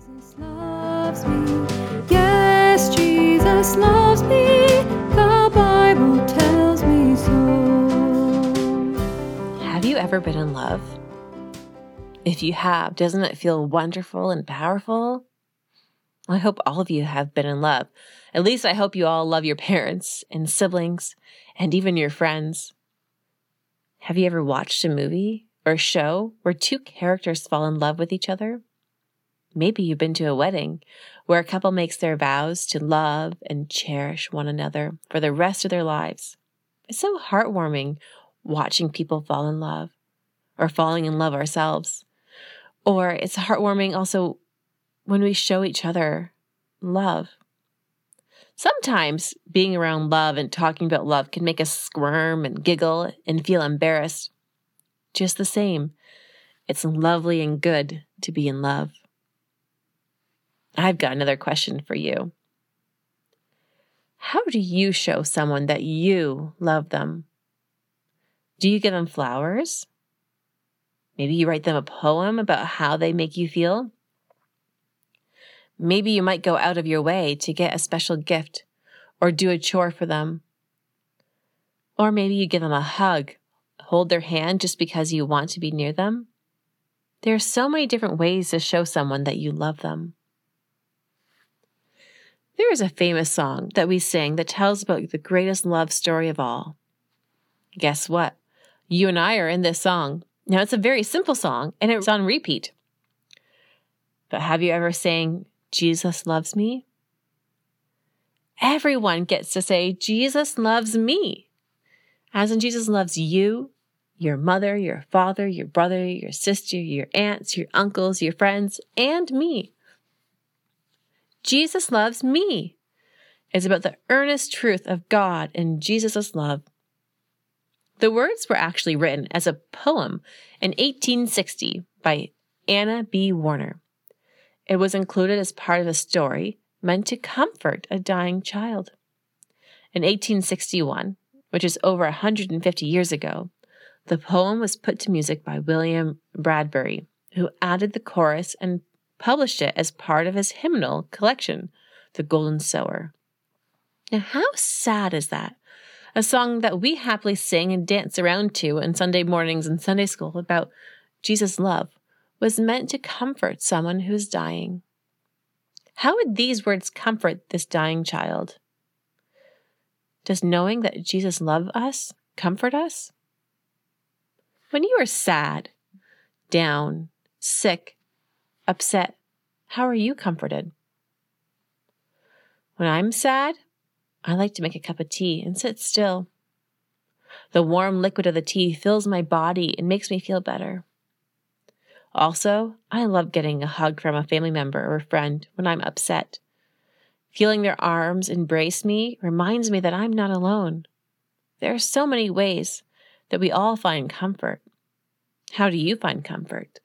Jesus loves me. Yes, Jesus loves me. The Bible tells me so. Have you ever been in love? If you have, doesn't it feel wonderful and powerful? I hope all of you have been in love. At least I hope you all love your parents and siblings and even your friends. Have you ever watched a movie or a show where two characters fall in love with each other? Maybe you've been to a wedding where a couple makes their vows to love and cherish one another for the rest of their lives. It's so heartwarming watching people fall in love or falling in love ourselves. Or it's heartwarming also when we show each other love. Sometimes being around love and talking about love can make us squirm and giggle and feel embarrassed. Just the same, it's lovely and good to be in love. I've got another question for you. How do you show someone that you love them? Do you give them flowers? Maybe you write them a poem about how they make you feel. Maybe you might go out of your way to get a special gift or do a chore for them. Or maybe you give them a hug, hold their hand just because you want to be near them. There are so many different ways to show someone that you love them. There is a famous song that we sing that tells about the greatest love story of all. Guess what? You and I are in this song. Now, it's a very simple song and it's on repeat. But have you ever sang, Jesus loves me? Everyone gets to say, Jesus loves me. As in, Jesus loves you, your mother, your father, your brother, your sister, your aunts, your uncles, your friends, and me. Jesus loves me is about the earnest truth of God and Jesus' love. The words were actually written as a poem in 1860 by Anna B. Warner. It was included as part of a story meant to comfort a dying child. In 1861, which is over 150 years ago, the poem was put to music by William Bradbury, who added the chorus and published it as part of his hymnal collection, The Golden Sower. Now, how sad is that? A song that we happily sing and dance around to on Sunday mornings and Sunday school about Jesus' love was meant to comfort someone who is dying. How would these words comfort this dying child? Does knowing that Jesus loves us comfort us? When you are sad, down, sick, upset, how are you comforted? When I'm sad, I like to make a cup of tea and sit still. The warm liquid of the tea fills my body and makes me feel better. Also, I love getting a hug from a family member or a friend when I'm upset. Feeling their arms embrace me reminds me that I'm not alone. There are so many ways that we all find comfort. How do you find comfort?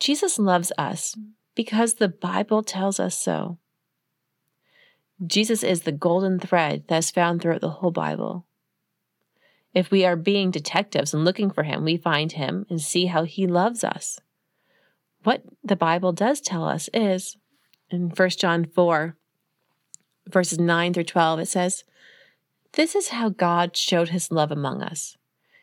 Jesus loves us because the Bible tells us so. Jesus is the golden thread that is found throughout the whole Bible. If we are being detectives and looking for him, we find him and see how he loves us. What the Bible does tell us is in 1 John 4, verses 9 through 12, it says, This is how God showed his love among us.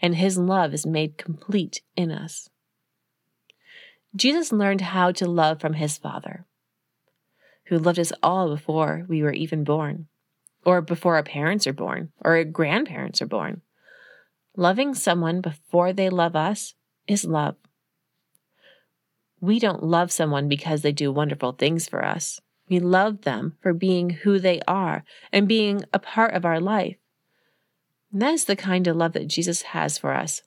and his love is made complete in us. Jesus learned how to love from his Father, who loved us all before we were even born, or before our parents are born, or our grandparents are born. Loving someone before they love us is love. We don't love someone because they do wonderful things for us. We love them for being who they are and being a part of our life. And that is the kind of love that Jesus has for us.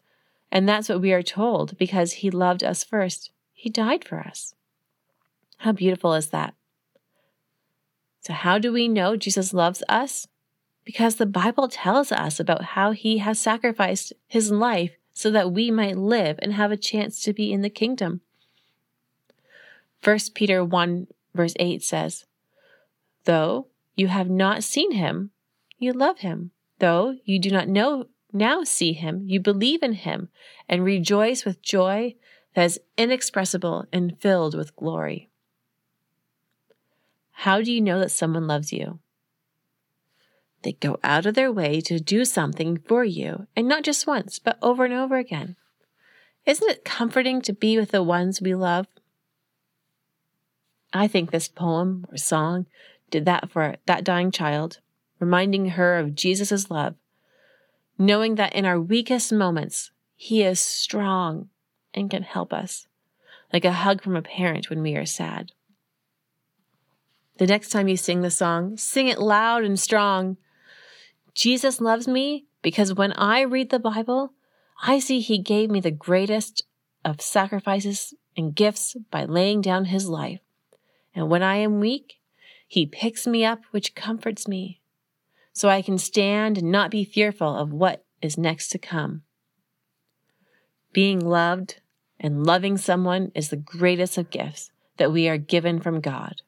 And that's what we are told because he loved us first. He died for us. How beautiful is that? So, how do we know Jesus loves us? Because the Bible tells us about how he has sacrificed his life so that we might live and have a chance to be in the kingdom. 1 Peter 1, verse 8 says, Though you have not seen him, you love him. Though you do not know now see him, you believe in him and rejoice with joy that is inexpressible and filled with glory. How do you know that someone loves you? They go out of their way to do something for you, and not just once, but over and over again. Isn't it comforting to be with the ones we love? I think this poem or song did that for that dying child, reminding her of Jesus' love, knowing that in our weakest moments, He is strong and can help us, like a hug from a parent when we are sad. The next time you sing the song, sing it loud and strong. Jesus loves me because when I read the Bible, I see He gave me the greatest of sacrifices and gifts by laying down His life. And when I am weak, He picks me up, which comforts me, so I can stand and not be fearful of what is next to come. Being loved and loving someone is the greatest of gifts that we are given from God.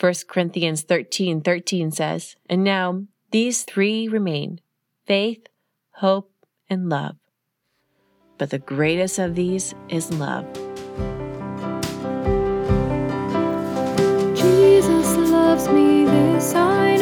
1 Corinthians 13 13 says, And now these three remain faith, hope, and love. But the greatest of these is love. Jesus loves me, this I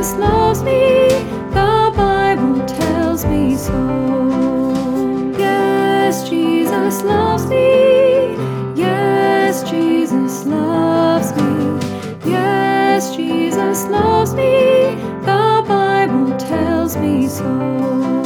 Jesus loves me. The Bible tells me so. Yes, Jesus loves me. Yes, Jesus loves me. Yes, Jesus loves me. The Bible tells me so.